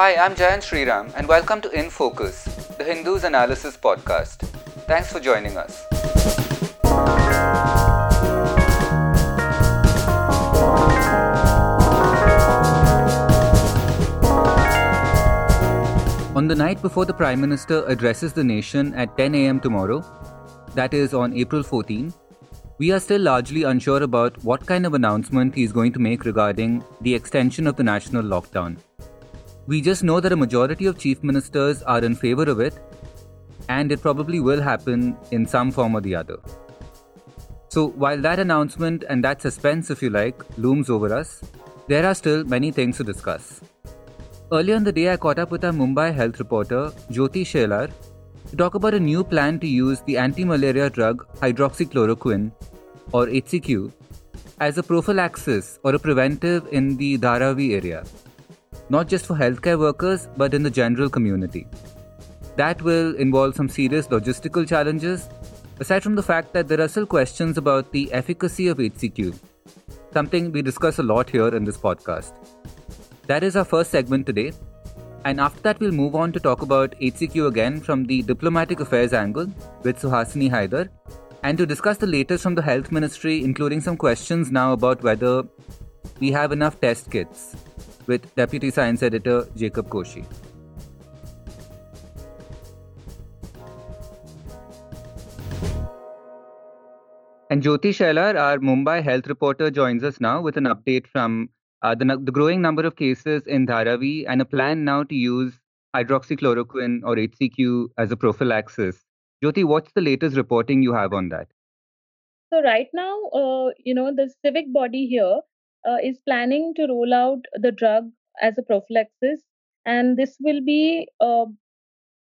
Hi, I'm Jayant Sriram, and welcome to In Focus, the Hindu's Analysis Podcast. Thanks for joining us. On the night before the Prime Minister addresses the nation at 10 am tomorrow, that is on April 14, we are still largely unsure about what kind of announcement he is going to make regarding the extension of the national lockdown. We just know that a majority of chief ministers are in favor of it, and it probably will happen in some form or the other. So, while that announcement and that suspense, if you like, looms over us, there are still many things to discuss. Earlier in the day, I caught up with our Mumbai health reporter, Jyoti Shelar, to talk about a new plan to use the anti malaria drug hydroxychloroquine or HCQ as a prophylaxis or a preventive in the Dharavi area, not just for healthcare workers but in the general community. That will involve some serious logistical challenges, aside from the fact that there are still questions about the efficacy of HCQ, something we discuss a lot here in this podcast. That is our first segment today, and after that, we'll move on to talk about HCQ again from the diplomatic affairs angle with Suhasini Haidar and to discuss the latest from the health ministry, including some questions now about whether we have enough test kits with Deputy Science Editor Jacob Koshy. And Jyoti Shelar, our Mumbai health reporter, joins us now with an update from uh, the, the growing number of cases in Dharavi and a plan now to use hydroxychloroquine or HCQ as a prophylaxis Jyoti, what's the latest reporting you have on that? So right now, uh, you know, the civic body here uh, is planning to roll out the drug as a prophylaxis, and this will be uh,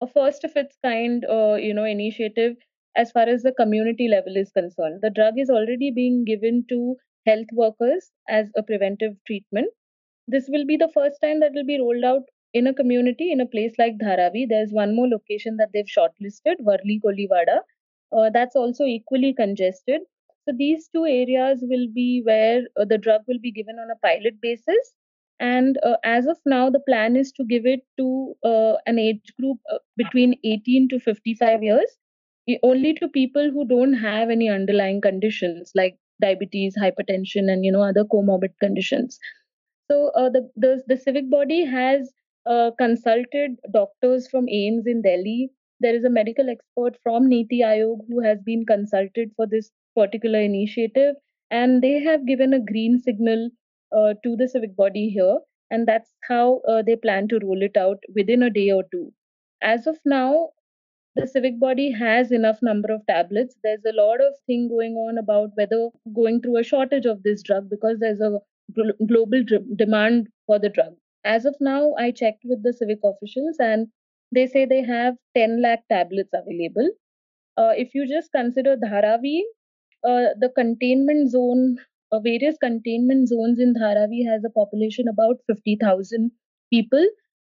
a first of its kind, uh, you know, initiative as far as the community level is concerned. The drug is already being given to health workers as a preventive treatment. This will be the first time that will be rolled out in a community in a place like Dharavi, there's one more location that they've shortlisted, Worli Koliwada. Uh, that's also equally congested. So these two areas will be where uh, the drug will be given on a pilot basis. And uh, as of now, the plan is to give it to uh, an age group uh, between 18 to 55 years, only to people who don't have any underlying conditions like diabetes, hypertension, and you know other comorbid conditions. So uh, the, the the civic body has uh, consulted doctors from AIIMS in Delhi. There is a medical expert from Niti Aayog who has been consulted for this particular initiative, and they have given a green signal uh, to the civic body here, and that's how uh, they plan to roll it out within a day or two. As of now, the civic body has enough number of tablets. There's a lot of thing going on about whether going through a shortage of this drug because there's a global demand for the drug as of now, I checked with the civic officials and they say they have 10 lakh tablets available. Uh, if you just consider Dharavi, the containment zone, uh, various containment zones in Dharavi has a population about 50,000 people.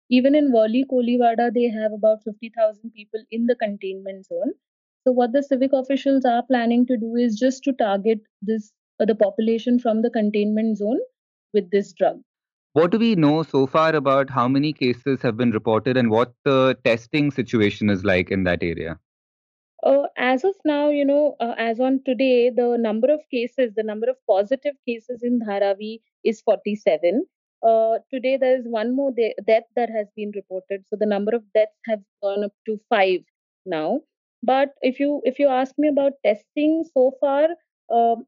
Even in Worli Koliwada, they have about 50,000 people in the containment zone. So what the civic officials are planning to do is just to target this uh, the population from the containment zone with this drug. What do we know so far about how many cases have been reported and what the testing situation is like in that area? Uh, as of now, you know, uh, as on today, the number of cases, the number of positive cases in Dharavi is 47. Uh, today, there is one more de- death that has been reported, so the number of deaths have gone up to five now. But if you if you ask me about testing so far, um,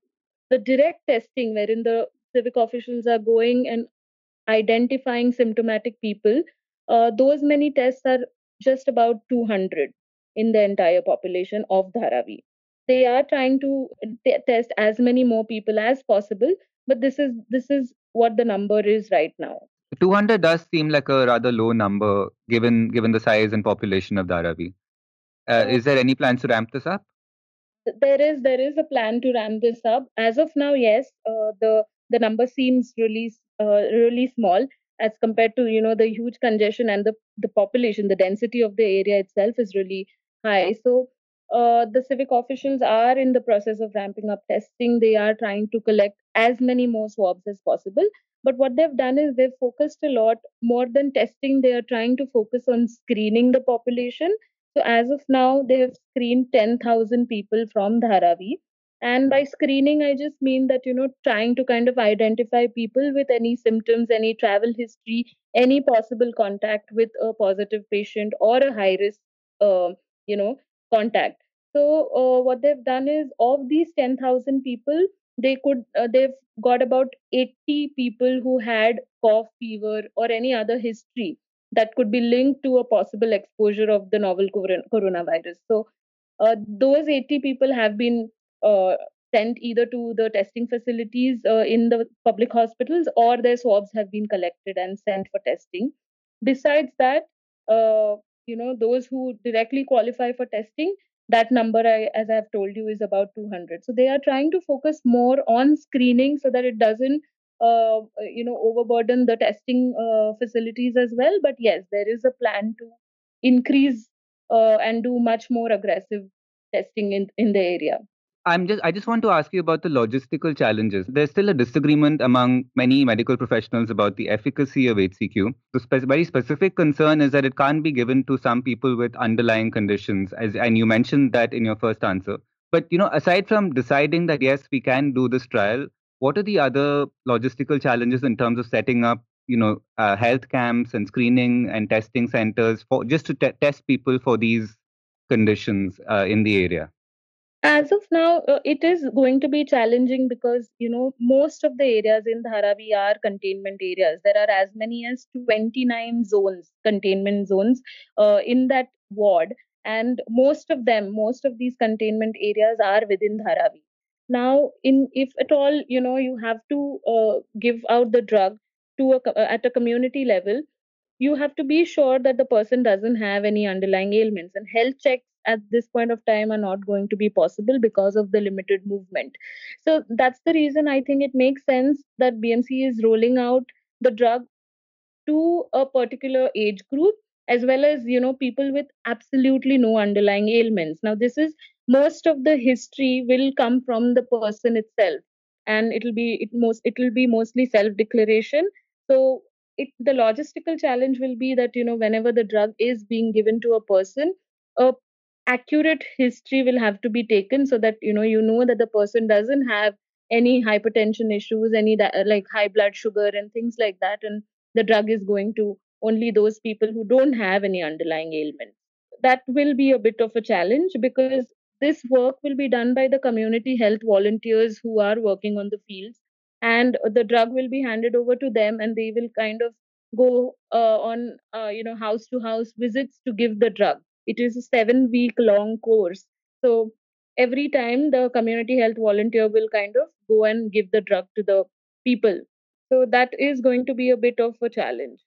the direct testing, wherein the civic officials are going and identifying symptomatic people, uh, those many tests are just about 200 in the entire population of Dharavi. They are trying to t- test as many more people as possible, but this is this is what the number is right now. 200 does seem like a rather low number given given the size and population of Dharavi. Uh, is there any plans to ramp this up? There is there is a plan to ramp this up. As of now, yes, uh, the the number seems really uh, really small as compared to you know the huge congestion and the the population the density of the area itself is really high so uh, the civic officials are in the process of ramping up testing. They are trying to collect as many more swabs as possible. But what they've done is they've focused a lot more than testing. They are trying to focus on screening the population. So as of now they have screened 10000 people from dharavi. And by screening i just mean that you know trying to kind of identify people with any symptoms any travel history any possible contact with a positive patient or a high risk uh, you know contact. So uh, what they've done is of these 10000 people they could uh, they've got about 80 people who had cough fever or any other history that could be linked to a possible exposure of the novel coronavirus. So uh, those 80 people have been uh, sent either to the testing facilities uh, in the public hospitals or their swabs have been collected and sent for testing. Besides that uh, you know those who directly qualify for testing that number I, as i've told you is about 200 so they are trying to focus more on screening so that it doesn't uh, you know overburden the testing uh, facilities as well. But yes there is a plan to increase uh, and do much more aggressive testing in, in the area I'm just I just want to ask you about the logistical challenges. There's still a disagreement among many medical professionals about the efficacy of HCQ. The spe- very specific concern is that it can't be given to some people with underlying conditions, as and you mentioned that in your first answer. But you know, aside from deciding that yes, we can do this trial, what are the other logistical challenges in terms of setting up, you know, uh, health camps and screening and testing centers for just to te- test people for these conditions uh, in the area? As of now uh, it is going to be challenging because you know most of the areas in dharavi are containment areas. There are as many as 29 zones containment zones uh, in that ward. And most of them most of these containment areas are within dharavi now in if at all you know you have to uh, give out the drug to a, at a community level you have to be sure that the person doesn't have any underlying ailments. And health checks at this point of time are not going to be possible because of the limited movement. So that's the reason i think it makes sense that bmc is rolling out the drug to a particular age group as well as you know people with absolutely no underlying ailments. Now this is most of the history will come from the person itself and it'll be it most it will be mostly self declaration so it the logistical challenge will be that you know whenever the drug is being given to a person a accurate history will have to be taken so that you know you know that the person doesn't have any hypertension issues any like high blood sugar and things like that and the drug is going to only those people who don't have any underlying ailment that will be a bit of a challenge because this work will be done by the community health volunteers who are working on the fields and the drug will be handed over to them and they will kind of go uh, on uh, you know house to house visits to give the drug it is a seven week long course. So every time the community health volunteer will kind of go and give the drug to the people. So that is going to be a bit of a challenge.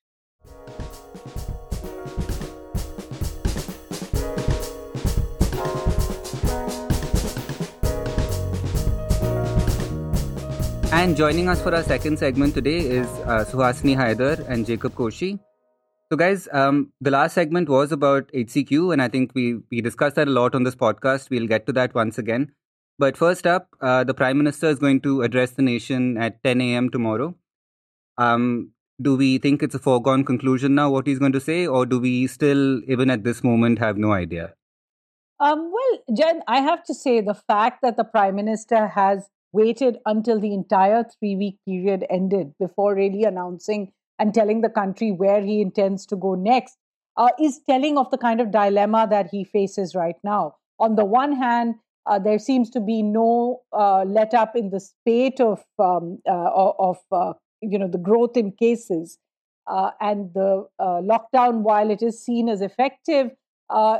And joining us for our second segment today is uh, Suhasini Haidar and Jacob Koshy. So, guys, um, the last segment was about HCQ, and I think we we discussed that a lot on this podcast. We'll get to that once again. But first up, uh, the Prime Minister is going to address the nation at 10 a.m. tomorrow. Um, do we think it's a foregone conclusion now what he's going to say, or do we still, even at this moment, have no idea? Um, well, Jen, I have to say the fact that the Prime Minister has waited until the entire three week period ended before really announcing and telling the country where he intends to go next uh, is telling of the kind of dilemma that he faces right now. On the one hand, uh, there seems to be no uh, let up in the spate of um, uh, of uh, you know the growth in cases, uh, and the lockdown, while it is seen as effective,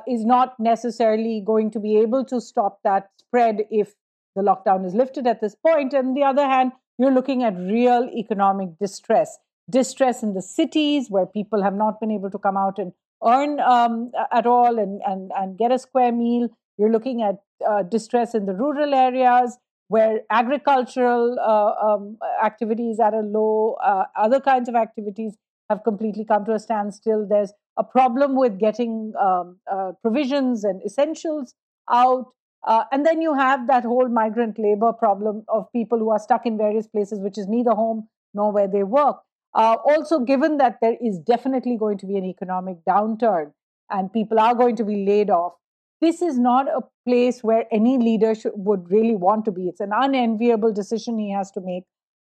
is not necessarily going to be able to stop that spread if the lockdown is lifted at this point. And on the other hand, you're looking at real economic distress distress in the cities where people have not been able to come out and earn um, at all and, and, and get a square meal. You're looking at uh, distress in the rural areas where agricultural uh, um, activities at a low, uh, other kinds of activities have completely come to a standstill. There's a problem with getting um, uh, provisions and essentials out. Uh, and then you have that whole migrant labor problem of people who are stuck in various places, which is neither home nor where they work. Uh, also, given that there is definitely going to be an economic downturn and people are going to be laid off, this is not a place where any leader should, would really want to be. It's an unenviable decision he has to make.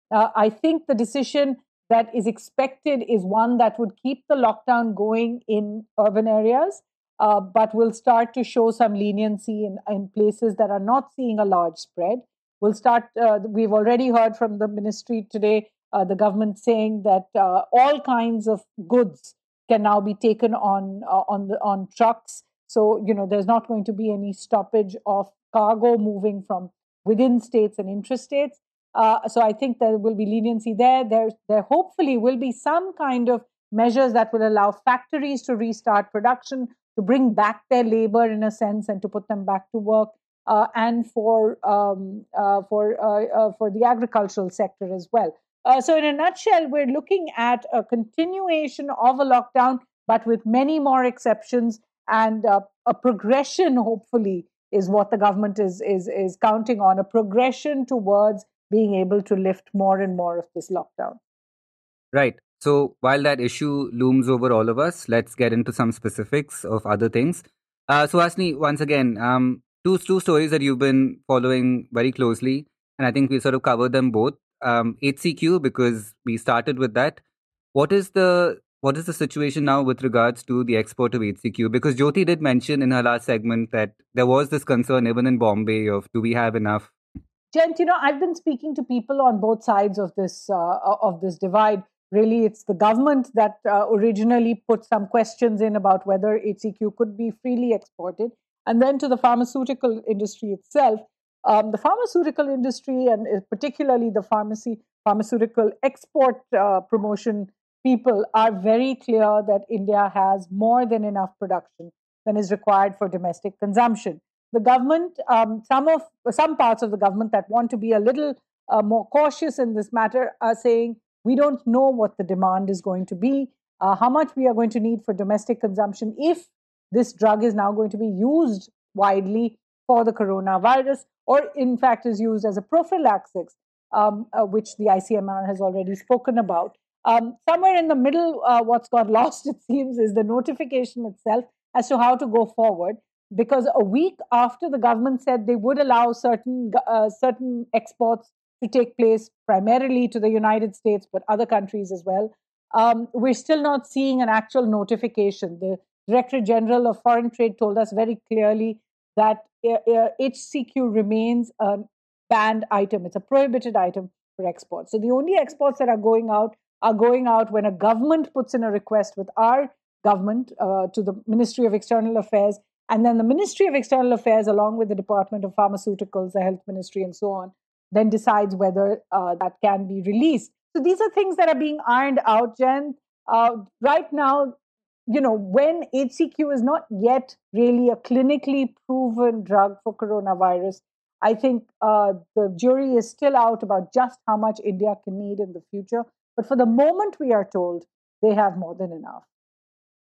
Uh, I think the decision that is expected is one that would keep the lockdown going in urban areas, uh, but will start to show some leniency in, in places that are not seeing a large spread. We'll start, uh, we've already heard from the ministry today, uh, the government saying that uh, all kinds of goods can now be taken on, uh, on, the, on trucks. So, you know, there's not going to be any stoppage of cargo moving from within states and intrastates. Uh, so I think there will be leniency there. There, there hopefully will be some kind of measures that will allow factories to restart production, to bring back their labor in a sense, and to put them back to work, uh, and for um, uh, for uh, uh, for the agricultural sector as well. Uh, so in a nutshell, we're looking at a continuation of a lockdown, but with many more exceptions and a progression, hopefully, is what the government is is is counting on a progression towards being able to lift more and more of this lockdown. Right. So while that issue looms over all of us, let's get into some specifics of other things. Uh, Suhasini, once again, um, two two stories that you've been following very closely, and I think we sort of covered them both. Um, HCQ because we started with that. What is the what is the situation now with regards to the export of HCQ? Because Jyoti did mention in her last segment that there was this concern even in Bombay of do we have enough Jayant, you know, I've been speaking to people on both sides of this uh, of this divide. Really, it's the government that uh, originally put some questions in about whether HCQ could be freely exported, and then to the pharmaceutical industry itself. Um, the pharmaceutical industry, and uh, particularly the pharmacy pharmaceutical export uh, promotion people, are very clear that India has more than enough production than is required for domestic consumption. The government, um, some of some parts of the government that want to be a little uh, more cautious in this matter are saying we don't know what the demand is going to be, uh, how much we are going to need for domestic consumption if this drug is now going to be used widely for the coronavirus, or in fact is used as a prophylaxis, um, uh, which the ICMR has already spoken about. Um, somewhere in the middle, uh, what's got lost, it seems, is the notification itself as to how to go forward because a week after the government said they would allow certain uh, certain exports to take place primarily to the United States, but other countries as well, um, we're still not seeing an actual notification. The Director General of Foreign Trade told us very clearly that HCQ remains a banned item. It's a prohibited item for export. So the only exports that are going out are going out when a government puts in a request with our government uh, to the Ministry of External Affairs and then the Ministry of External Affairs, along with the Department of Pharmaceuticals, the Health Ministry, and so on, then decides whether uh, that can be released. So these are things that are being ironed out, Jen. Uh, right now, you know, when HCQ is not yet really a clinically proven drug for coronavirus, I think uh, the jury is still out about just how much India can need in the future. But for the moment, we are told they have more than enough.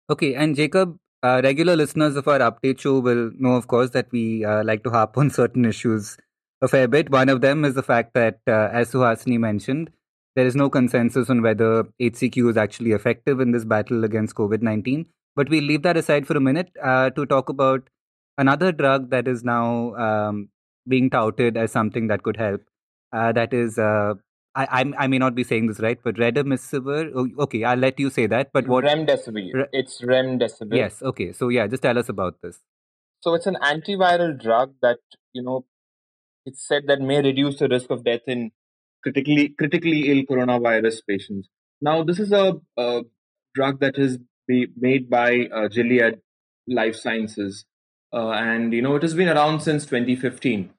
Okay, and Jacob, uh, regular listeners of our update show will know, of course, that we uh, like to harp on certain issues a fair bit. One of them is the fact that, uh, as Suhasini mentioned, there is no consensus on whether HCQ is actually effective in this battle against COVID 19. But we'll leave that aside for a minute uh, to talk about another drug that is now um, being touted as something that could help. Uh, that is uh, I, I, I may not be saying this right, but remdesivir. Oh, okay, I'll let you say that. But what remdesivir? Re- it's remdesivir. Yes. Okay. So yeah, just tell us about this. So it's an antiviral drug that you know it's said that may reduce the risk of death in critically critically ill coronavirus patients. Now this is a, a drug that is be made by uh, Gilead Life Sciences, uh, and you know it has been around since 2015.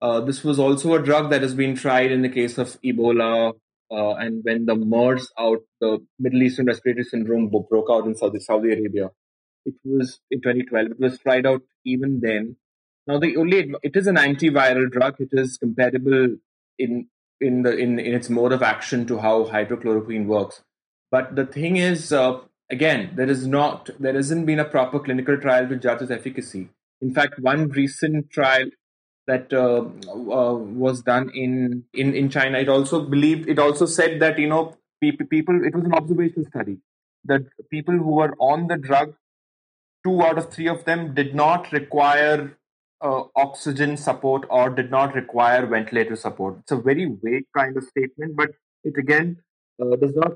Uh, this was also a drug that has been tried in the case of Ebola, uh, and when the MERS out, the Middle Eastern Respiratory Syndrome broke out in Saudi, Saudi Arabia. It was in 2012. It was tried out even then. Now, the only it is an antiviral drug. It is compatible in in the in, in its mode of action to how hydrochloroquine works. But the thing is, uh, again, there is not there hasn't been a proper clinical trial to judge its efficacy. In fact, one recent trial that uh, uh, was done in, in in China. It also believed. It also said that you know people people. It was an observational study that people who were on the drug, two out of three of them did not require uh, oxygen support or did not require ventilator support. It's a very vague kind of statement, but it again uh, does not.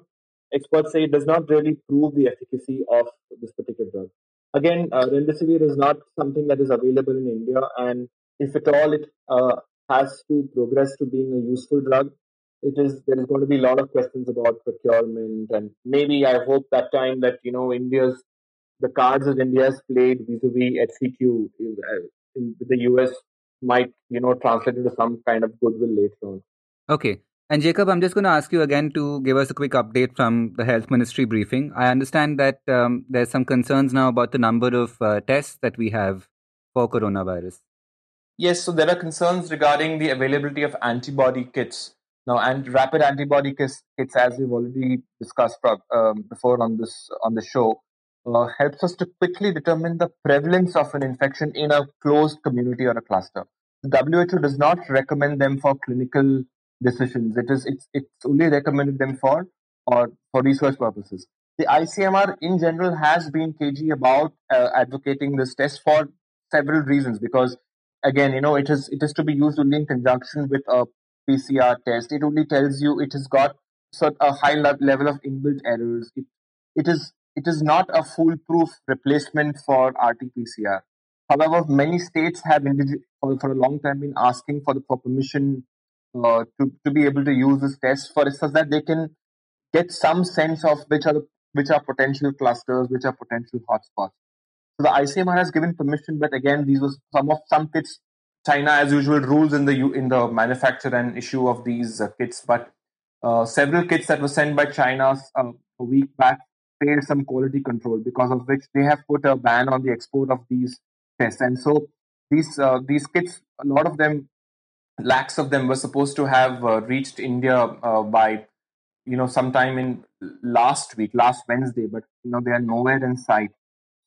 Experts say it does not really prove the efficacy of this particular drug. Again, uh, remdesivir is not something that is available in India, and if at all it uh, has to progress to being a useful drug, it is there is going to be a lot of questions about procurement, and maybe I hope that time that you know India's the cards that India has played vis-a-vis HCQ uh, in the US might you know translate into some kind of goodwill later on. Okay. And Jacob, I'm just going to ask you again to give us a quick update from the health ministry briefing. I understand that um, there's some concerns now about the number of uh, tests that we have for coronavirus. Yes, so there are concerns regarding the availability of antibody kits. Now, and rapid antibody kits, kits as we've already discussed um, before on this on the show, uh, helps us to quickly determine the prevalence of an infection in a closed community or a cluster. The WHO does not recommend them for clinical decisions. It is it's it's only recommended them for or for research purposes. The ICMR in general has been cagey about uh, advocating this test for several reasons because again, you know, it is it is to be used only in conjunction with a PCR test. It only tells you it has got sort a high level of inbuilt errors. It, it is it is not a foolproof replacement for RT-PCR. However, many states have for, a long time been asking for the for permission uh, to, to be able to use this test for so that they can get some sense of which are the, which are potential clusters, which are potential hotspots. So the ICMR has given permission, but again, these were some of some kits. China, as usual, rules in the in the manufacture and issue of these uh, kits. But uh, several kits that were sent by China uh, a week back failed some quality control, because of which they have put a ban on the export of these tests. And so these uh, these kits, a lot of them, lakhs of them, were supposed to have uh, reached India uh, by you know sometime in last week, last Wednesday, but you know they are nowhere in sight.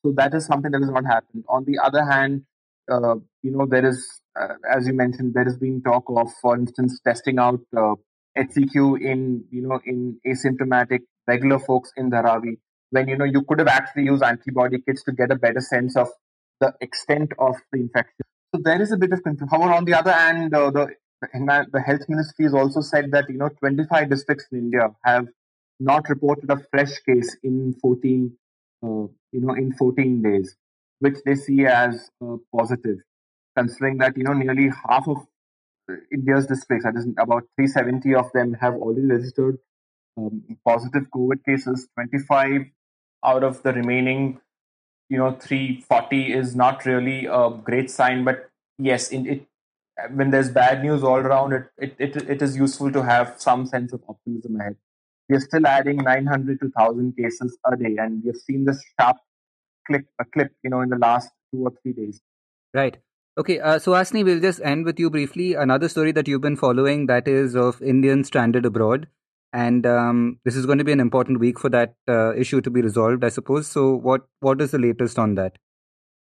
So that is something that has not happened. On the other hand, uh, you know, there is, uh, as you mentioned, there has been talk of, for instance, testing out uh, HCQ in, you know, in asymptomatic regular folks in Dharavi, when, you know, you could have actually used antibody kits to get a better sense of the extent of the infection. So there is a bit of confusion. However, on the other hand, uh, the the health ministry has also said that you know 25 districts in India have not reported a fresh case in 14 uh, you know, in 14 days, which they see as uh, positive, considering that, you know, nearly half of India's districts, that is about 370 of them, have already registered um, positive COVID cases. 25 out of the remaining, you know, 340 is not really a great sign, but yes, in it when there's bad news all around, it, it, it, it is useful to have some sense of optimism ahead. We are still adding 900 to 1000 cases a day and we have seen this sharp clip a clip you know in the last two or three days. Right. Okay uh, so Suhasini we'll just end with you briefly. Another story that you've been following that is of indians stranded abroad and um, this is going to be an important week for that uh, issue to be resolved i suppose so what what is the latest on that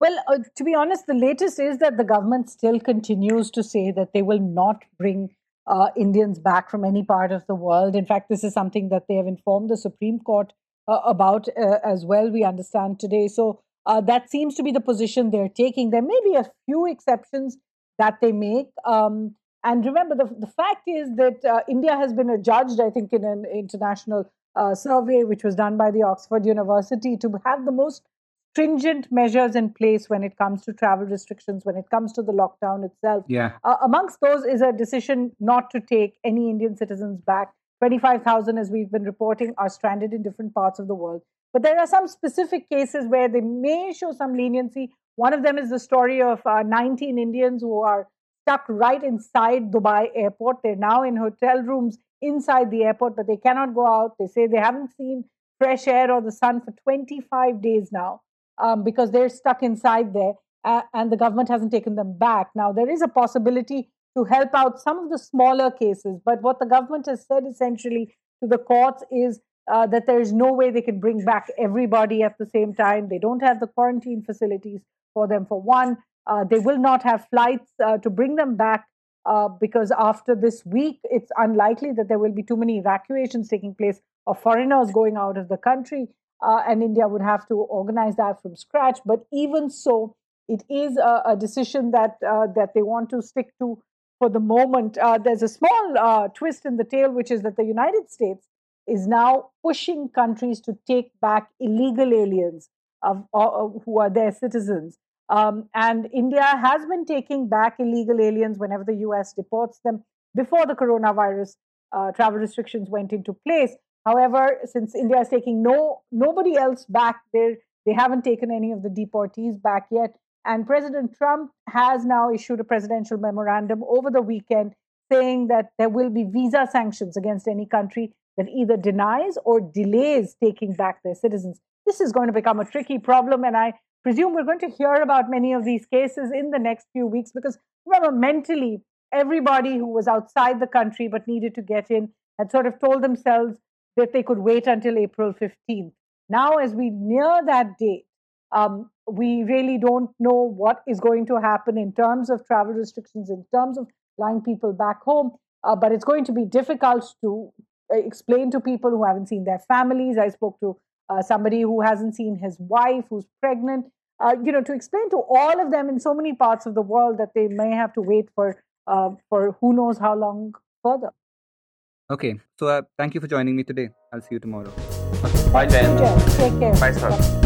well, uh, to be honest, the latest is that the government still continues to say that they will not bring uh, Indians back from any part of the world. In fact, this is something that they have informed the Supreme Court uh, about uh, as well, we understand today. So uh, that seems to be the position they're taking. There may be a few exceptions that they make. Um, and remember, the, the fact is that uh, India has been adjudged, I think, in an international uh, survey which was done by the Oxford University to have the most stringent measures in place when it comes to travel restrictions, when it comes to the lockdown itself. Yeah. Uh, amongst those is a decision not to take any Indian citizens back. 25,000, as we've been reporting, are stranded in different parts of the world. But there are some specific cases where they may show some leniency. One of them is the story of uh, 19 Indians who are stuck right inside Dubai airport. They're now in hotel rooms inside the airport, but they cannot go out. They say they haven't seen fresh air or the sun for 25 days now um, because they're stuck inside there uh, and the government hasn't taken them back. Now, there is a possibility to help out some of the smaller cases, but what the government has said essentially to the courts is uh, that there is no way they can bring back everybody at the same time. They don't have the quarantine facilities for them, for one. Uh, they will not have flights uh, to bring them back uh, because after this week, it's unlikely that there will be too many evacuations taking place of foreigners going out of the country. Uh, and India would have to organize that from scratch. But even so, it is a, a decision that uh, that they want to stick to for the moment. Uh, there's a small twist in the tail, which is that the United States is now pushing countries to take back illegal aliens of who are their citizens. Um, and India has been taking back illegal aliens whenever the US deports them before the coronavirus uh, travel restrictions went into place. However, since India is taking no nobody else back, they they haven't taken any of the deportees back yet. And President Trump has now issued a presidential memorandum over the weekend saying that there will be visa sanctions against any country that either denies or delays taking back their citizens. This is going to become a tricky problem, and I presume we're going to hear about many of these cases in the next few weeks because remember, mentally, everybody who was outside the country but needed to get in had sort of told themselves that they could wait until April 15th. Now, as we near that date, um, we really don't know what is going to happen in terms of travel restrictions, in terms of flying people back home. Uh, but it's going to be difficult to uh, explain to people who haven't seen their families. I spoke to uh, somebody who hasn't seen his wife, who's pregnant. Uh, you know, to explain to all of them in so many parts of the world that they may have to wait for uh, for who knows how long further. Okay, so uh, thank you for joining me today. I'll see you tomorrow. Bye, Jen. Take care. Bye, sir.